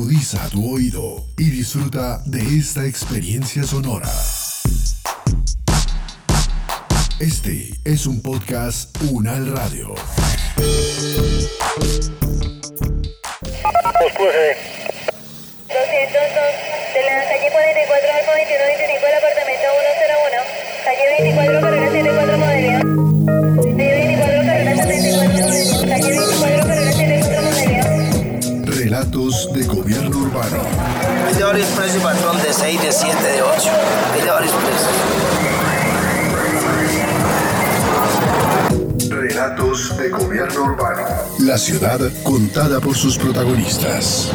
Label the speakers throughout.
Speaker 1: Agudiza tu oído y disfruta de esta experiencia sonora. Este es un podcast Unal Radio.
Speaker 2: de la calle 44 Alfa 2125 del apartamento 101, calle 24 carrera 74 Modelia.
Speaker 1: De gobierno urbano.
Speaker 3: Hay de varios precios, patrón, de 6, de 7, de 8. Hay de varios precios.
Speaker 1: Relatos de gobierno urbano. La ciudad contada por sus protagonistas.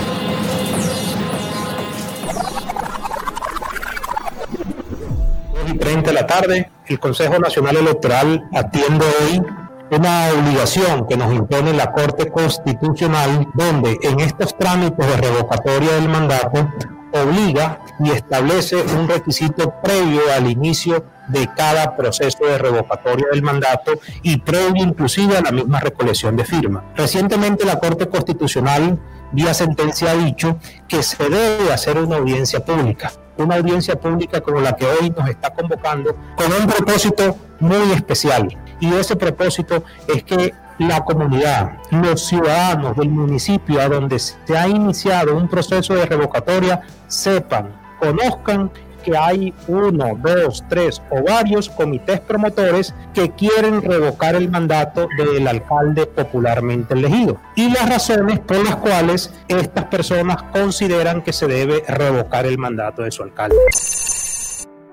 Speaker 4: 30 de la tarde, el Consejo Nacional Electoral atiende hoy una obligación que nos impone la Corte Constitucional, donde en estos trámites de revocatoria del mandato obliga y establece un requisito previo al inicio de cada proceso de revocatoria del mandato y previo inclusive a la misma recolección de firmas. Recientemente la Corte Constitucional vía sentencia ha dicho que se debe hacer una audiencia pública, una audiencia pública como la que hoy nos está convocando con un propósito muy especial. Y ese propósito es que la comunidad, los ciudadanos del municipio a donde se ha iniciado un proceso de revocatoria sepan, conozcan que hay uno, dos, tres o varios comités promotores que quieren revocar el mandato del alcalde popularmente elegido y las razones por las cuales estas personas consideran que se debe revocar el mandato de su alcalde.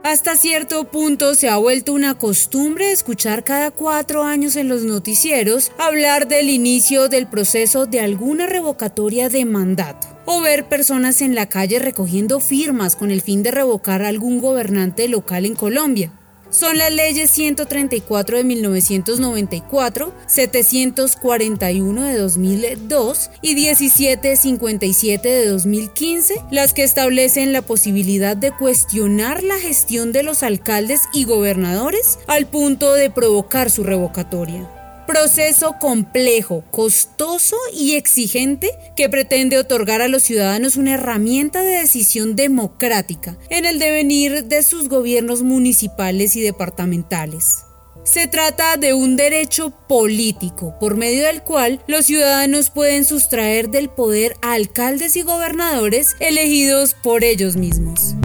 Speaker 5: Hasta cierto punto se ha vuelto una costumbre escuchar cada cuatro años en los noticieros hablar del inicio del proceso de alguna revocatoria de mandato o ver personas en la calle recogiendo firmas con el fin de revocar a algún gobernante local en Colombia son las leyes 134 de 1994, 741 de 2002 y 1757 de 2015 las que establecen la posibilidad de cuestionar la gestión de los alcaldes y gobernadores al punto de provocar su revocatoria proceso complejo, costoso y exigente que pretende otorgar a los ciudadanos una herramienta de decisión democrática en el devenir de sus gobiernos municipales y departamentales. Se trata de un derecho político por medio del cual los ciudadanos pueden sustraer del poder a alcaldes y gobernadores elegidos por ellos mismos.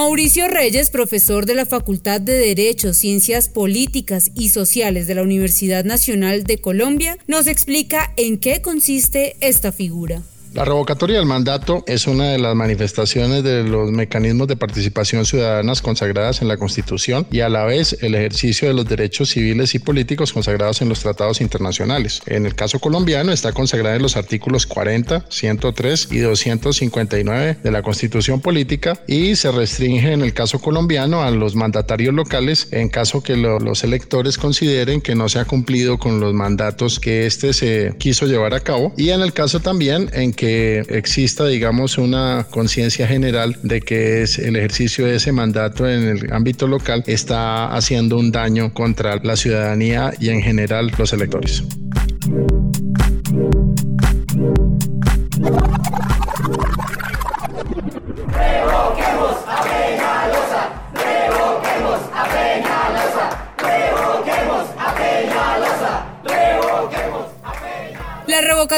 Speaker 5: Mauricio Reyes, profesor de la Facultad de Derecho, Ciencias Políticas y Sociales de la Universidad Nacional de Colombia, nos explica en qué consiste esta figura.
Speaker 6: La revocatoria del mandato es una de las manifestaciones de los mecanismos de participación ciudadanas consagradas en la Constitución y a la vez el ejercicio de los derechos civiles y políticos consagrados en los tratados internacionales. En el caso colombiano está consagrada en los artículos 40, 103 y 259 de la Constitución Política y se restringe en el caso colombiano a los mandatarios locales en caso que los electores consideren que no se ha cumplido con los mandatos que éste se quiso llevar a cabo y en el caso también en que exista, digamos, una conciencia general de que es el ejercicio de ese mandato en el ámbito local está haciendo un daño contra la ciudadanía y en general los electores.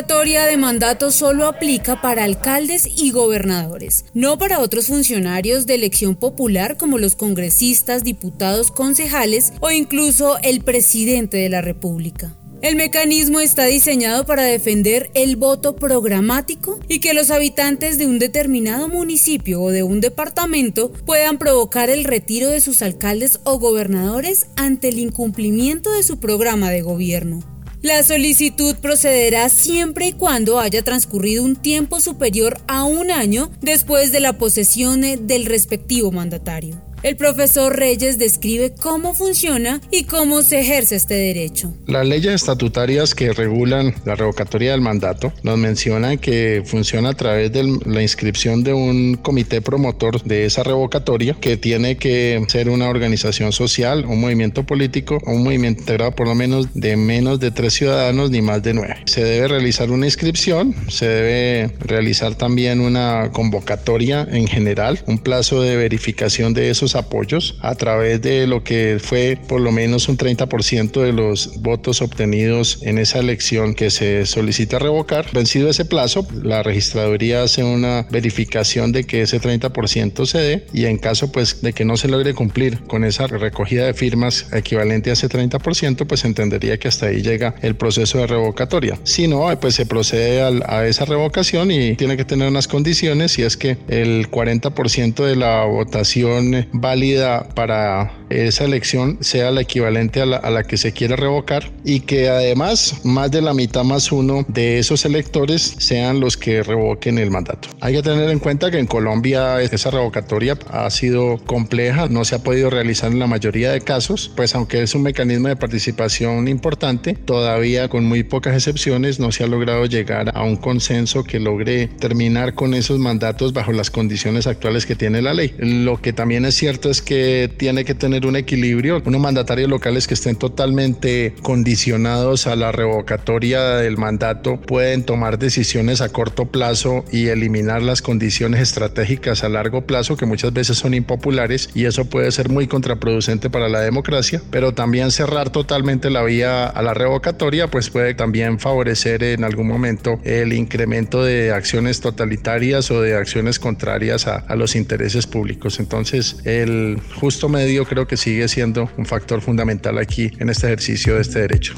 Speaker 5: Revocatoria de mandato solo aplica para alcaldes y gobernadores, no para otros funcionarios de elección popular como los congresistas, diputados, concejales o incluso el presidente de la República. El mecanismo está diseñado para defender el voto programático y que los habitantes de un determinado municipio o de un departamento puedan provocar el retiro de sus alcaldes o gobernadores ante el incumplimiento de su programa de gobierno. La solicitud procederá siempre y cuando haya transcurrido un tiempo superior a un año después de la posesión del respectivo mandatario. El profesor Reyes describe cómo funciona y cómo se ejerce este derecho.
Speaker 6: Las leyes estatutarias que regulan la revocatoria del mandato nos mencionan que funciona a través de la inscripción de un comité promotor de esa revocatoria que tiene que ser una organización social, un movimiento político un movimiento integrado por lo menos de menos de tres ciudadanos ni más de nueve. Se debe realizar una inscripción, se debe realizar también una convocatoria en general, un plazo de verificación de esos apoyos a través de lo que fue por lo menos un 30% de los votos obtenidos en esa elección que se solicita revocar. Vencido ese plazo, la registraduría hace una verificación de que ese 30% se dé y en caso pues de que no se logre cumplir con esa recogida de firmas equivalente a ese 30%, pues entendería que hasta ahí llega el proceso de revocatoria. Si no, pues se procede a esa revocación y tiene que tener unas condiciones y es que el 40% de la votación válida para esa elección sea la equivalente a la, que se quiere revocar y que además más de la mitad más uno de esos electores sean los que revoquen el mandato. Hay que tener en cuenta que en Colombia esa revocatoria ha sido compleja, no se ha podido realizar en la mayoría de casos, pues aunque es un mecanismo de participación importante, todavía con muy pocas excepciones no se ha logrado llegar a un consenso que logre terminar con esos mandatos bajo las condiciones actuales que tiene la ley. Lo que también es cierto es que tiene que tener un equilibrio, unos mandatarios locales que estén totalmente condicionados a la revocatoria del mandato pueden tomar decisiones a corto plazo y eliminar las condiciones estratégicas a largo plazo que muchas veces son impopulares y eso puede ser muy contraproducente para la democracia, pero también cerrar totalmente la vía a la revocatoria pues puede también favorecer en algún momento el incremento de acciones totalitarias o de acciones contrarias a, a los intereses públicos. Entonces el justo medio creo que sigue siendo un factor fundamental aquí en este ejercicio de este derecho.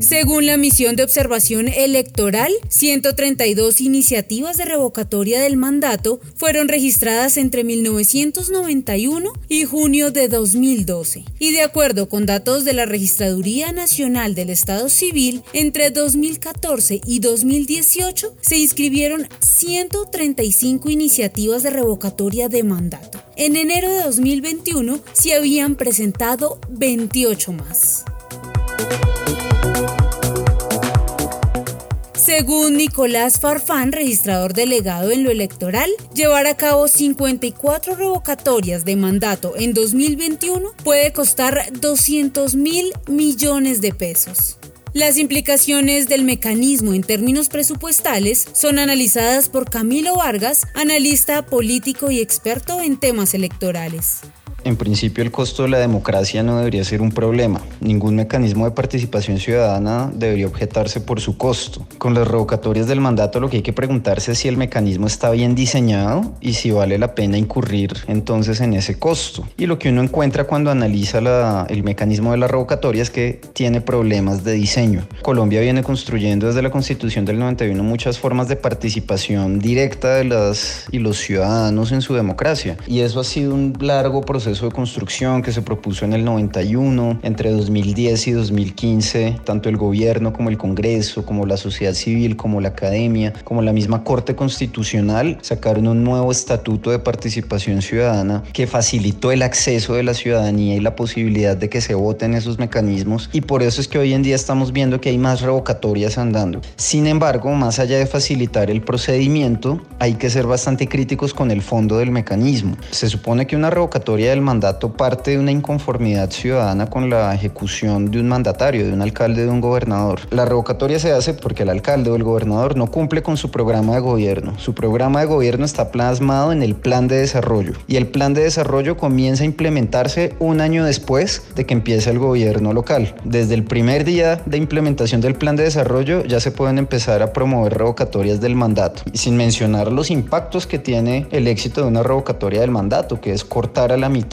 Speaker 5: Según la misión de observación electoral, 132 iniciativas de revocatoria del mandato fueron registradas entre 1991 y junio de 2012. Y de acuerdo con datos de la Registraduría Nacional del Estado Civil, entre 2014 y 2018 se inscribieron 135 iniciativas de revocatoria de mandato. En enero de 2021 se habían presentado 28 más. Según Nicolás Farfán, registrador delegado en lo electoral, llevar a cabo 54 revocatorias de mandato en 2021 puede costar 200 mil millones de pesos. Las implicaciones del mecanismo en términos presupuestales son analizadas por Camilo Vargas, analista político y experto en temas electorales.
Speaker 7: En principio el costo de la democracia no debería ser un problema. Ningún mecanismo de participación ciudadana debería objetarse por su costo. Con las revocatorias del mandato lo que hay que preguntarse es si el mecanismo está bien diseñado y si vale la pena incurrir entonces en ese costo. Y lo que uno encuentra cuando analiza el mecanismo de la revocatoria es que tiene problemas de diseño. Colombia viene construyendo desde la constitución del 91 muchas formas de participación directa de las y los ciudadanos en su democracia. Y eso ha sido un largo proceso de construcción que se propuso en el 91, entre 2010 y 2015, tanto el gobierno como el Congreso, como la sociedad civil, como la academia, como la misma Corte Constitucional, sacaron un nuevo estatuto de participación ciudadana que facilitó el acceso de la ciudadanía y la posibilidad de que se voten esos mecanismos y por eso es que hoy en día estamos viendo que hay más revocatorias andando. Sin embargo, más allá de facilitar el procedimiento, hay que ser bastante críticos con el fondo del mecanismo. Se supone que una revocatoria del mandato parte de una inconformidad ciudadana con la ejecución de un mandatario, de un alcalde, de un gobernador. La revocatoria se hace porque el alcalde o el gobernador no cumple con su programa de gobierno. Su programa de gobierno está plasmado en el plan de desarrollo y el plan de desarrollo comienza a implementarse un año después de que empiece el gobierno local. Desde el primer día de implementación del plan de desarrollo ya se pueden empezar a promover revocatorias del mandato, sin mencionar los impactos que tiene el éxito de una revocatoria del mandato, que es cortar a la mitad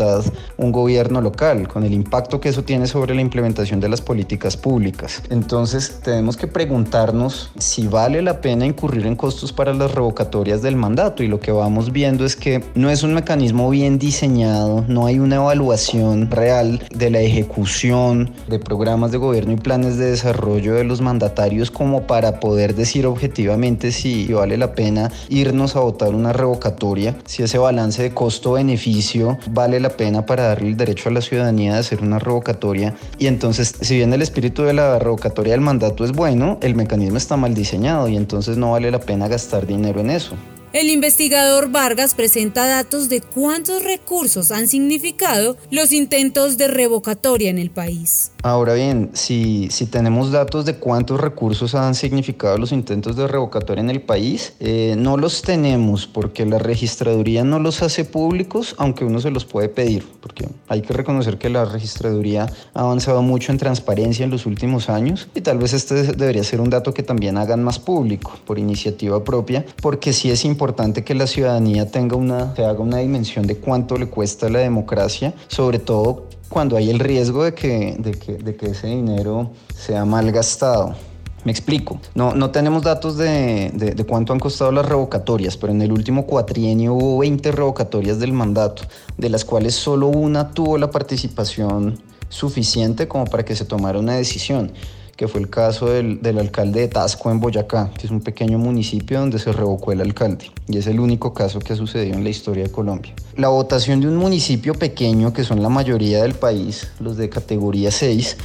Speaker 7: un gobierno local, con el impacto que eso tiene sobre la implementación de las políticas públicas. Entonces tenemos que preguntarnos si vale la pena incurrir en costos para las revocatorias del mandato y lo que vamos viendo es que no es un mecanismo bien diseñado, no hay una evaluación real de la ejecución de programas de gobierno y planes de desarrollo de los mandatarios como para poder decir objetivamente si vale la pena irnos a votar una revocatoria, si ese balance de costo-beneficio vale la pena para darle el derecho a la ciudadanía de hacer una revocatoria. Y entonces, si bien el espíritu de la revocatoria del mandato es bueno, el mecanismo está mal diseñado y entonces no vale la pena gastar dinero en eso.
Speaker 5: El investigador Vargas presenta datos de cuántos recursos han significado los intentos de revocatoria en el país.
Speaker 7: Ahora bien, si, si tenemos datos de cuántos recursos han significado los intentos de revocatoria en el país, eh, no los tenemos porque la registraduría no los hace públicos, aunque uno se los puede pedir, porque hay que reconocer que la registraduría ha avanzado mucho en transparencia en los últimos años y tal vez este debería ser un dato que también hagan más público por iniciativa propia, porque sí es importante importante que la ciudadanía tenga una, se haga una dimensión de cuánto le cuesta la democracia, sobre todo cuando hay el riesgo de que, de que, de que ese dinero sea mal gastado. Me explico. No, no tenemos datos de, de, de, cuánto han costado las revocatorias, pero en el último cuatrienio hubo 20 revocatorias del mandato, de las cuales solo una tuvo la participación suficiente como para que se tomara una decisión que fue el caso del, del, alcalde de Tasco en Boyacá, que es un pequeño municipio donde se revocó el alcalde. Y es el único caso que ha sucedido en la historia de Colombia. La votación de un municipio pequeño, que son la mayoría del país, los de categoría 6,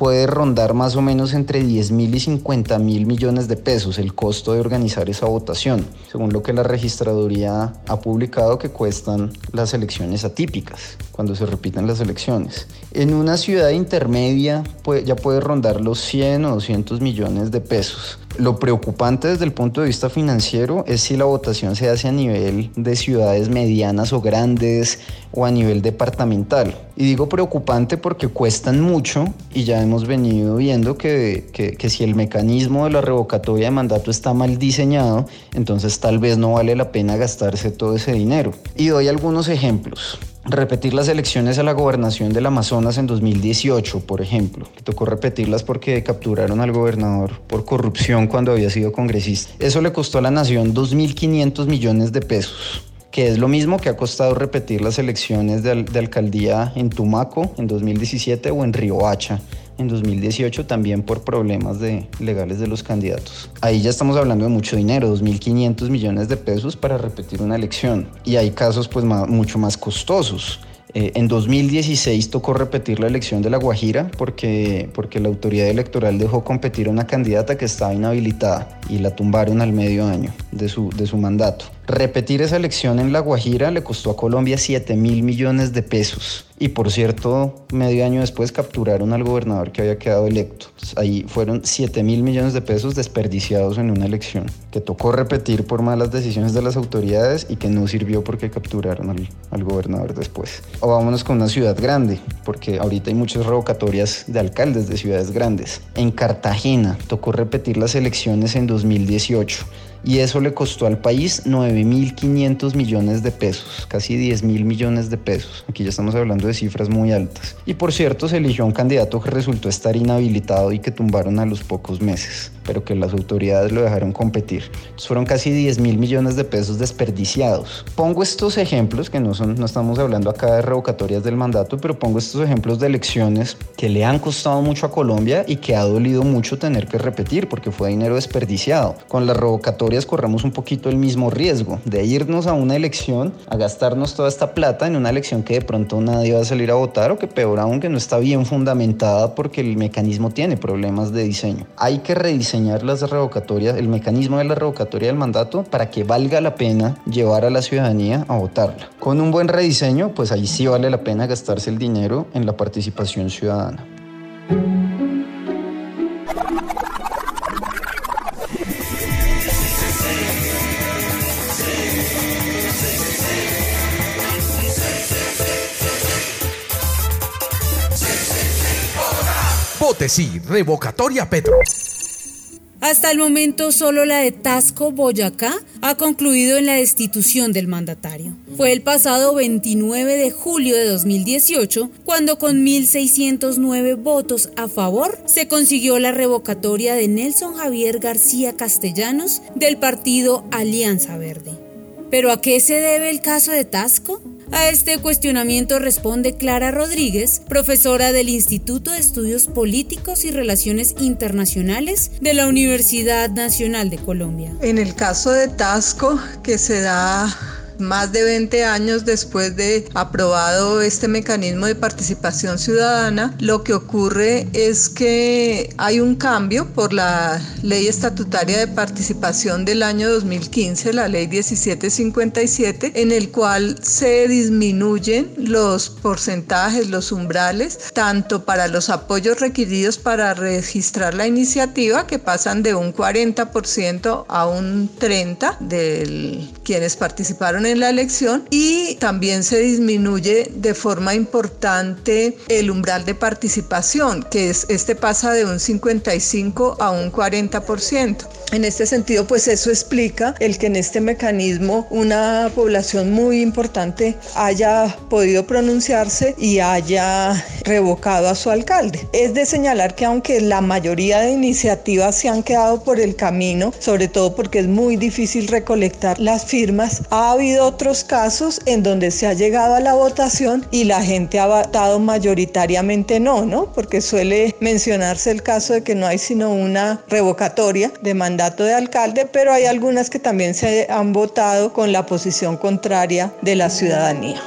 Speaker 7: puede rondar más o menos entre 10 mil y 50 mil millones de pesos el costo de organizar esa votación, según lo que la registraduría ha publicado que cuestan las elecciones atípicas, cuando se repiten las elecciones. En una ciudad intermedia ya puede rondar los 100 o 200 millones de pesos. Lo preocupante desde el punto de vista financiero es si la votación se hace a nivel de ciudades medianas o grandes o a nivel departamental. Y digo preocupante porque cuestan mucho y ya hemos venido viendo que, que, si el mecanismo de la revocatoria de mandato está mal diseñado, entonces tal vez no vale la pena gastarse todo ese dinero. Y doy algunos ejemplos repetir las elecciones a la gobernación del Amazonas en 2018, por ejemplo. Tocó repetirlas porque capturaron al gobernador por corrupción cuando había sido congresista. Eso le costó a la nación 2.500 millones de pesos que es lo mismo que ha costado repetir las elecciones de, de alcaldía en Tumaco en 2017 o en Riohacha en 2018 también por problemas de, legales de los candidatos. Ahí ya estamos hablando de mucho dinero, 2.500 millones de pesos para repetir una elección. Y hay casos pues mucho más costosos. Eh, en 2016 tocó repetir la elección de La Guajira porque, porque la autoridad electoral dejó competir a una candidata que estaba inhabilitada y la tumbaron al medio año de su, de su mandato. Repetir esa elección en La Guajira le costó a Colombia 7 mil millones de pesos. Y por cierto, medio año después capturaron al gobernador que había quedado electo. Ahí fueron 7 mil millones de pesos desperdiciados en una elección que tocó repetir por malas decisiones de las autoridades y que no sirvió porque capturaron al, gobernador después. O vámonos con una ciudad grande, porque ahorita hay muchas revocatorias de alcaldes de ciudades grandes. En Cartagena tocó repetir las elecciones en 2018 y eso le costó al país 9.500 millones de pesos, casi 10.000 millones de pesos. Aquí ya estamos hablando de cifras muy altas. Y por cierto, se eligió un candidato que resultó estar inhabilitado y que tumbaron a los pocos meses, pero que las autoridades lo dejaron competir. Entonces fueron casi 10.000 millones de pesos desperdiciados. Pongo estos ejemplos, que no, son, no estamos hablando acá de revocatorias del mandato, pero pongo estos ejemplos de elecciones que le han costado mucho a Colombia y que ha dolido mucho tener que repetir porque fue dinero desperdiciado. Con la revocatoria corremos un poquito el mismo riesgo de irnos a una elección, a gastarnos toda esta plata en una elección que de pronto nadie va a salir a votar o que peor aún que no está bien fundamentada porque el mecanismo tiene problemas de diseño. Hay que rediseñar las revocatorias, el mecanismo de la revocatoria del mandato para que valga la pena llevar a la ciudadanía a votarla. Con un buen rediseño, pues ahí sí vale la pena gastarse el dinero en la participación ciudadana.
Speaker 8: Vote sí, revocatoria Petro.
Speaker 5: Hasta el momento solo la de Tasco Boyacá ha concluido en la destitución del mandatario. Fue el pasado 29 de julio de 2018 cuando con 1.609 votos a favor se consiguió la revocatoria de Nelson Javier García Castellanos del partido Alianza Verde. ¿Pero a qué se debe el caso de Tasco? A este cuestionamiento responde Clara Rodríguez, profesora del Instituto de Estudios Políticos y Relaciones Internacionales de la Universidad Nacional de Colombia.
Speaker 8: En el caso de Tasco, que se da más de 20 años después de aprobado este mecanismo de participación ciudadana, lo que ocurre es que hay un cambio por la ley estatutaria de participación del año 2015, la ley 1757, en el cual se disminuyen los porcentajes, los umbrales, tanto para los apoyos requeridos para registrar la iniciativa, que pasan de un 40% a un 30% de quienes participaron en en la elección y también se disminuye de forma importante el umbral de participación, que es este pasa de un 55 a un 40%. En este sentido, pues eso explica el que en este mecanismo una población muy importante haya podido pronunciarse y haya revocado a su alcalde. Es de señalar que aunque la mayoría de iniciativas se han quedado por el camino, sobre todo porque es muy difícil recolectar las firmas, ha habido otros casos en donde se ha llegado a la votación y la gente ha votado mayoritariamente no, ¿no? Porque suele mencionarse el caso de que no hay sino una revocatoria de mandato de alcalde, pero hay algunas que también se han votado con la posición contraria de la ciudadanía.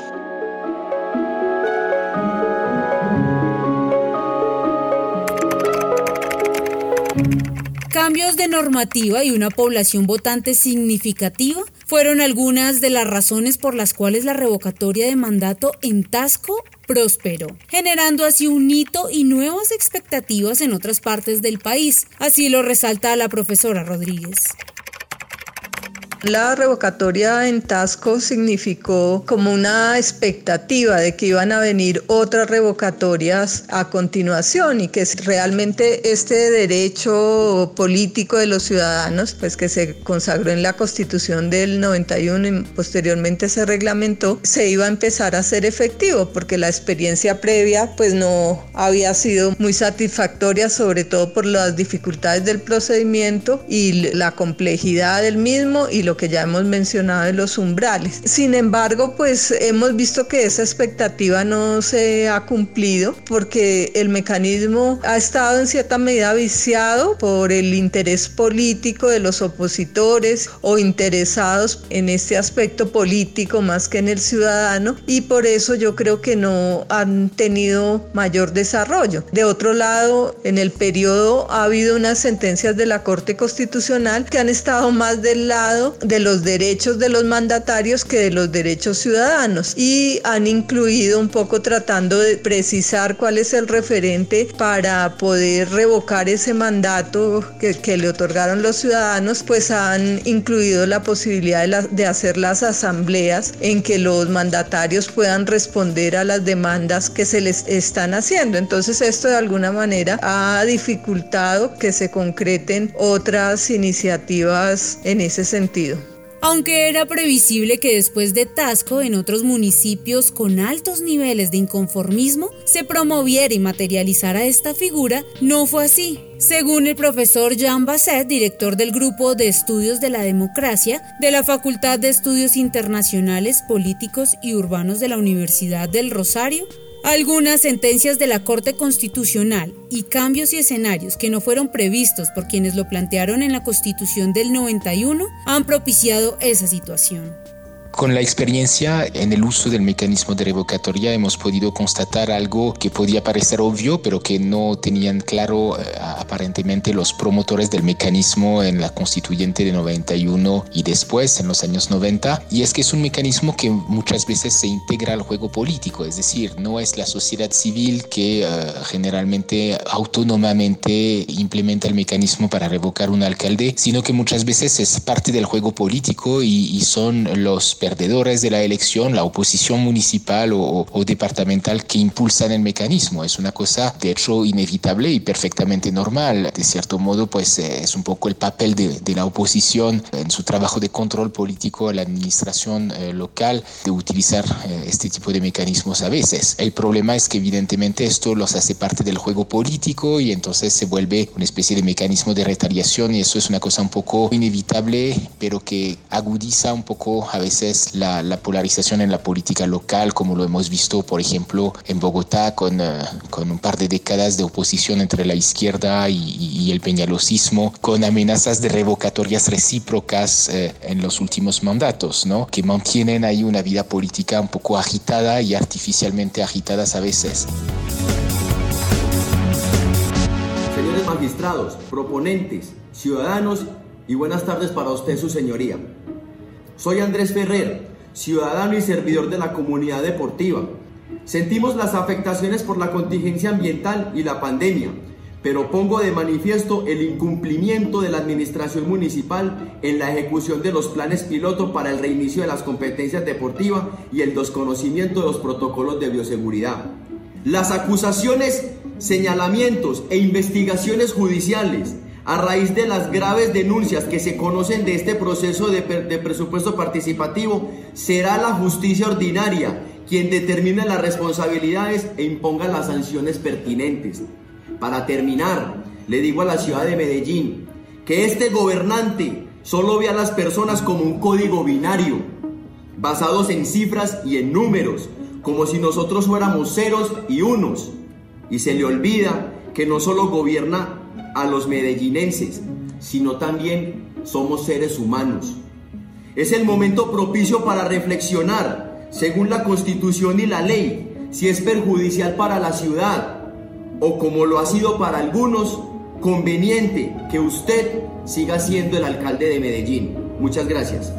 Speaker 5: Cambios de normativa y una población votante significativa fueron algunas de las razones por las cuales la revocatoria de mandato en Tasco prosperó, generando así un hito y nuevas expectativas en otras partes del país. Así lo resalta la profesora Rodríguez.
Speaker 8: La revocatoria en Tasco significó como una expectativa de que iban a venir otras revocatorias a continuación y que realmente este derecho político de los ciudadanos, pues que se consagró en la Constitución del 91 y posteriormente se reglamentó, se iba a empezar a hacer efectivo porque la experiencia previa pues no había sido muy satisfactoria, sobre todo por las dificultades del procedimiento y la complejidad del mismo y lo que ya hemos mencionado de los umbrales. Sin embargo, pues hemos visto que esa expectativa no se ha cumplido porque el mecanismo ha estado en cierta medida viciado por el interés político de los opositores o interesados en este aspecto político más que en el ciudadano y por eso yo creo que no han tenido mayor desarrollo. De otro lado, en el periodo ha habido unas sentencias de la Corte Constitucional que han estado más del lado de los derechos de los mandatarios que de los derechos ciudadanos y han incluido un poco tratando de precisar cuál es el referente para poder revocar ese mandato que, le otorgaron los ciudadanos, pues han incluido la posibilidad de hacer las asambleas en que los mandatarios puedan responder a las demandas que se les están haciendo. Entonces esto de alguna manera ha dificultado que se concreten otras iniciativas en ese sentido
Speaker 5: aunque era previsible que después de Tasco en otros municipios con altos niveles de inconformismo se promoviera y materializara esta figura, no fue así. Según el profesor Jean Basset, director del Grupo de Estudios de la Democracia de la Facultad de Estudios Internacionales, Políticos y Urbanos de la Universidad del Rosario, algunas sentencias de la Corte Constitucional y cambios y escenarios que no fueron previstos por quienes lo plantearon en la Constitución del 91 han propiciado esa situación.
Speaker 9: Con la experiencia en el uso del mecanismo de revocatoria hemos podido constatar algo que podía parecer obvio, pero que no tenían claro eh, aparentemente los promotores del mecanismo en la constituyente de 91 y después en los años 90, y es que es un mecanismo que muchas veces se integra al juego político, es decir, no es la sociedad civil que eh, generalmente autónomamente implementa el mecanismo para revocar un alcalde, sino que muchas veces es parte del juego político y, y son los perdedores de la elección, la oposición municipal o, departamental que impulsan el mecanismo. Es una cosa, de hecho, inevitable y perfectamente normal. De cierto modo, pues eh, es un poco el papel de, la oposición en su trabajo de control político a la administración eh, local de utilizar eh, este tipo de mecanismos a veces. El problema es que evidentemente esto los hace parte del juego político y entonces se vuelve una especie de mecanismo de retaliación y eso es una cosa un poco inevitable, pero que agudiza un poco a veces la, polarización en la política local, como lo hemos visto, por ejemplo, en Bogotá con, eh, con un par de décadas de oposición entre la izquierda y, el peñalosismo, con amenazas de revocatorias recíprocas eh, en los últimos mandatos, ¿no? que mantienen ahí una vida política un poco agitada y artificialmente agitadas a veces.
Speaker 10: Señores magistrados, proponentes, ciudadanos y buenas tardes para usted, su señoría. Soy Andrés Ferrer, ciudadano y servidor de la comunidad deportiva. Sentimos las afectaciones por la contingencia ambiental y la pandemia, pero pongo de manifiesto el incumplimiento de la administración municipal en la ejecución de los planes piloto para el reinicio de las competencias deportivas y el desconocimiento de los protocolos de bioseguridad. Las acusaciones, señalamientos e investigaciones judiciales a raíz de las graves denuncias que se conocen de este proceso de, presupuesto participativo, será la justicia ordinaria quien determine las responsabilidades e imponga las sanciones pertinentes. Para terminar, le digo a la ciudad de Medellín que este gobernante solo ve a las personas como un código binario, basados en cifras y en números, como si nosotros fuéramos ceros y unos. Y se le olvida que no solo gobierna a los medellinenses, sino también somos seres humanos. Es el momento propicio para reflexionar, según la constitución y la ley, si es perjudicial para la ciudad o como lo ha sido para algunos, conveniente que usted siga siendo el alcalde de Medellín. Muchas gracias.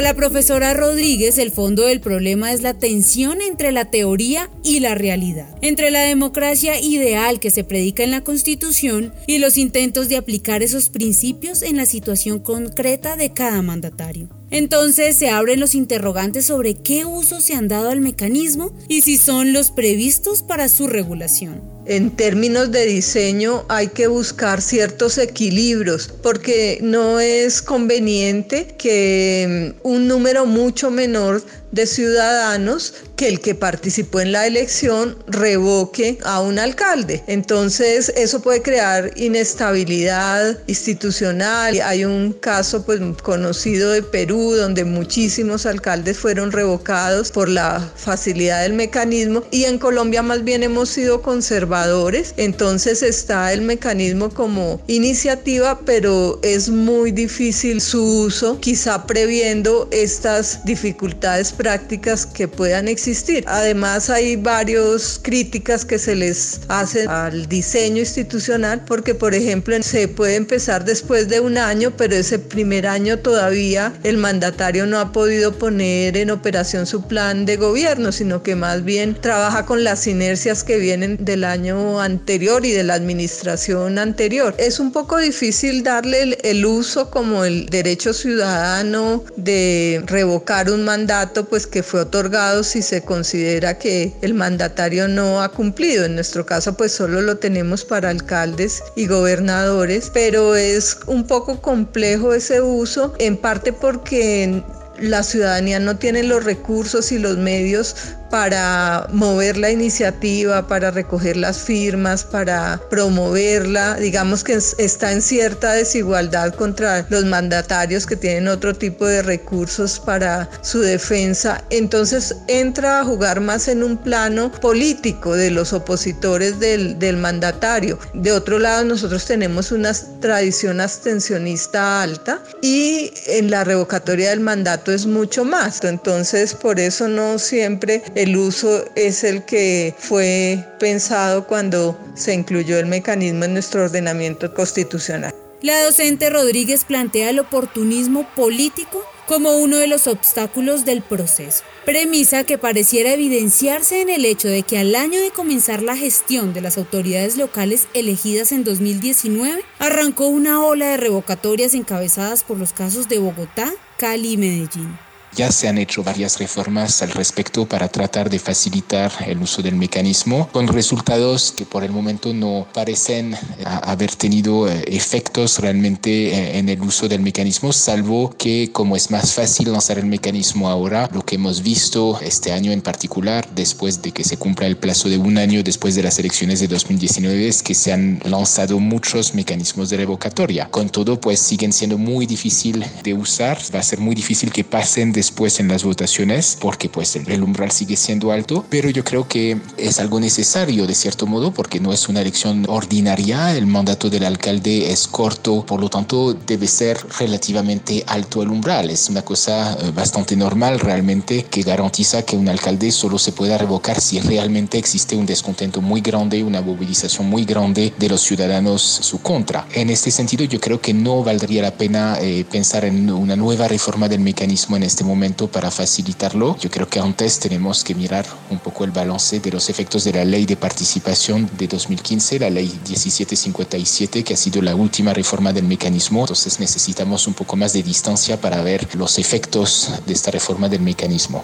Speaker 5: Para la profesora Rodríguez, el fondo del problema es la tensión entre la teoría y la realidad, entre la democracia ideal que se predica en la Constitución y los intentos de aplicar esos principios en la situación concreta de cada mandatario. Entonces se abren los interrogantes sobre qué uso se han dado al mecanismo y si son los previstos para su regulación
Speaker 8: en términos de diseño hay que buscar ciertos equilibrios porque no es conveniente que mm, un número mucho menor de ciudadanos que el que participó en la elección revoque a un alcalde. Entonces eso puede crear inestabilidad institucional. Hay un caso pues conocido de Perú donde muchísimos alcaldes fueron revocados por la facilidad del mecanismo y en Colombia más bien hemos sido conservadores. Entonces está el mecanismo como iniciativa, pero es muy difícil su uso, quizá previendo estas dificultades prácticas que puedan existir. Además hay varias críticas que se les hacen al diseño institucional porque por ejemplo se puede empezar después de un año pero ese primer año todavía el mandatario no ha podido poner en operación su plan de gobierno sino que más bien trabaja con las inercias que vienen del año anterior y de la administración anterior. Es un poco difícil darle el, el uso como el derecho ciudadano de revocar un mandato pues que fue otorgado si se considera que el mandatario no ha cumplido. En nuestro caso pues solo lo tenemos para alcaldes y gobernadores, pero es un poco complejo ese uso, en parte porque la ciudadanía no tiene los recursos y los medios para mover la iniciativa, para recoger las firmas, para promoverla. Digamos que está en cierta desigualdad contra los mandatarios que tienen otro tipo de recursos para su defensa. Entonces entra a jugar más en un plano político de los opositores del, del mandatario. De otro lado, nosotros tenemos una tradición abstencionista alta y en la revocatoria del mandato es mucho más. Entonces, por eso no siempre el uso es el que fue pensado cuando se incluyó el mecanismo en nuestro ordenamiento constitucional.
Speaker 5: La docente Rodríguez plantea el oportunismo político como uno de los obstáculos del proceso. Premisa que pareciera evidenciarse en el hecho de que al año de comenzar la gestión de las autoridades locales elegidas en 2019, arrancó una ola de revocatorias encabezadas por los casos de Bogotá, Cali y Medellín.
Speaker 9: Ya se han hecho varias reformas al respecto para tratar de facilitar el uso del mecanismo, con resultados que por el momento no parecen eh, haber tenido eh, efectos realmente eh, en el uso del mecanismo, salvo que como es más fácil lanzar el mecanismo ahora, lo que hemos visto este año en particular, después de que se cumpla el plazo de un año después de las elecciones de 2019, es que se han lanzado muchos mecanismos de revocatoria. Con todo, pues siguen siendo muy difícil de usar, va a ser muy difícil que pasen de después en las votaciones porque pues el umbral sigue siendo alto, pero yo creo que es algo necesario de cierto modo porque no es una elección ordinaria, el mandato del alcalde es corto, por lo tanto debe ser relativamente alto el umbral, es una cosa eh, bastante normal realmente que garantiza que un alcalde solo se pueda revocar si realmente existe un descontento muy grande, una movilización muy grande de los ciudadanos su contra. En este sentido yo creo que no valdría la pena eh, pensar en una nueva reforma del mecanismo en este momento momento para facilitarlo. Yo creo que antes tenemos que mirar un poco el balance de los efectos de la ley de participación de 2015, la ley 1757, que ha sido la última reforma del mecanismo. Entonces necesitamos un poco más de distancia para ver los efectos de esta reforma del mecanismo.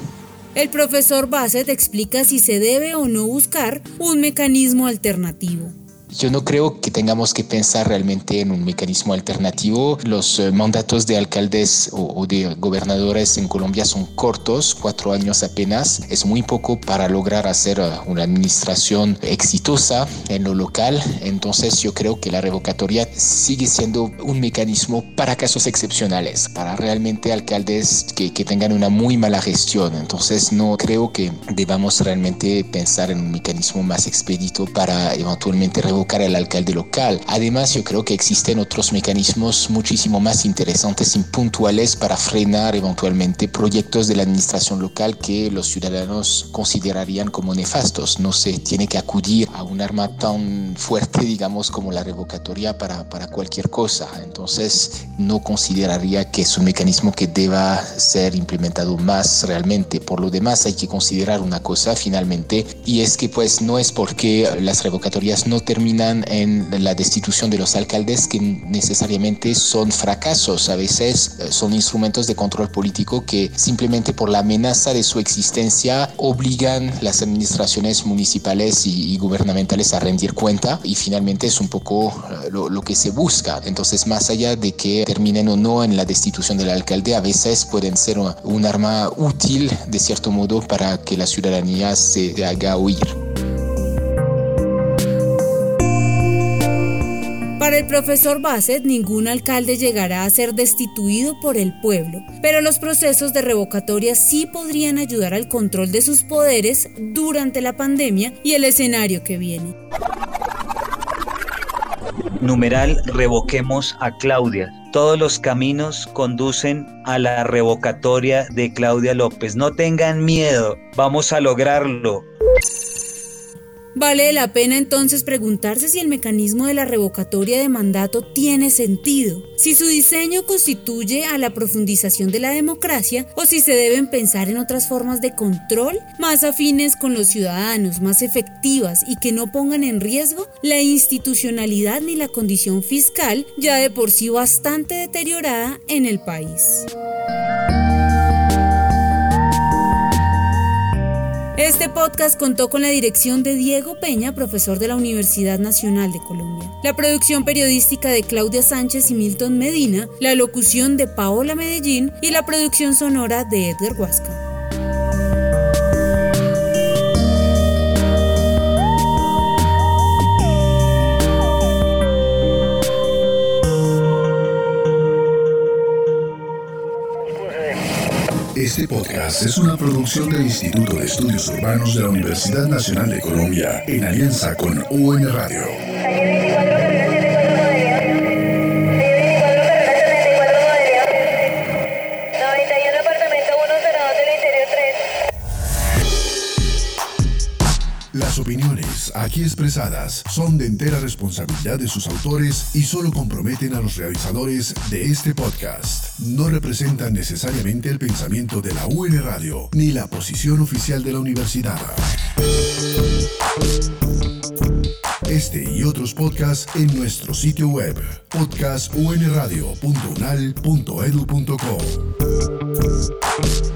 Speaker 5: El profesor Bassett explica si se debe o no buscar un mecanismo alternativo.
Speaker 9: Yo no creo que tengamos que pensar realmente en un mecanismo alternativo. Los eh, mandatos de alcaldes o, de gobernadores en Colombia son cortos, cuatro años apenas. Es muy poco para lograr hacer eh, una administración exitosa en lo local. Entonces yo creo que la revocatoria sigue siendo un mecanismo para casos excepcionales, para realmente alcaldes que, que tengan una muy mala gestión. Entonces no creo que debamos realmente pensar en un mecanismo más expedito para eventualmente revocar el alcalde local. Además, yo creo que existen otros mecanismos muchísimo más interesantes y puntuales para frenar eventualmente proyectos de la administración local que los ciudadanos considerarían como nefastos. No se tiene que acudir a un arma tan fuerte, digamos, como la revocatoria para, para cualquier cosa. Entonces, no consideraría que es un mecanismo que deba ser implementado más realmente. Por lo demás, hay que considerar una cosa finalmente, y es que pues no es porque las revocatorias no terminan en la destitución de los alcaldes que necesariamente son fracasos, a veces eh, son instrumentos de control político que simplemente por la amenaza de su existencia obligan las administraciones municipales y, gubernamentales a rendir cuenta y finalmente es un poco eh, lo, lo, que se busca. Entonces, más allá de que terminen o no en la destitución del alcalde, a veces pueden ser un arma útil de cierto modo para que la ciudadanía se haga oír.
Speaker 5: Para el profesor Bassett, ningún alcalde llegará a ser destituido por el pueblo, pero los procesos de revocatoria sí podrían ayudar al control de sus poderes durante la pandemia y el escenario que viene.
Speaker 11: Numeral Revoquemos a Claudia. Todos los caminos conducen a la revocatoria de Claudia López. No tengan miedo, vamos a lograrlo.
Speaker 5: Vale la pena entonces preguntarse si el mecanismo de la revocatoria de mandato tiene sentido, si su diseño constituye a la profundización de la democracia o si se deben pensar en otras formas de control más afines con los ciudadanos, más efectivas y que no pongan en riesgo la institucionalidad ni la condición fiscal ya de por sí bastante deteriorada en el país. Este podcast contó con la dirección de Diego Peña, profesor de la Universidad Nacional de Colombia, la producción periodística de Claudia Sánchez y Milton Medina, la locución de Paola Medellín y la producción sonora de Edgar Huasca.
Speaker 1: Este podcast es una producción del Instituto de Estudios Urbanos de la Universidad Nacional de Colombia en alianza con UN Radio. Aquí expresadas son de entera responsabilidad de sus autores y solo comprometen a los realizadores de este podcast. No representan necesariamente el pensamiento de la UN Radio ni la posición oficial de la universidad. Este y otros podcasts en nuestro sitio web podcastunradio.unal.edu.co.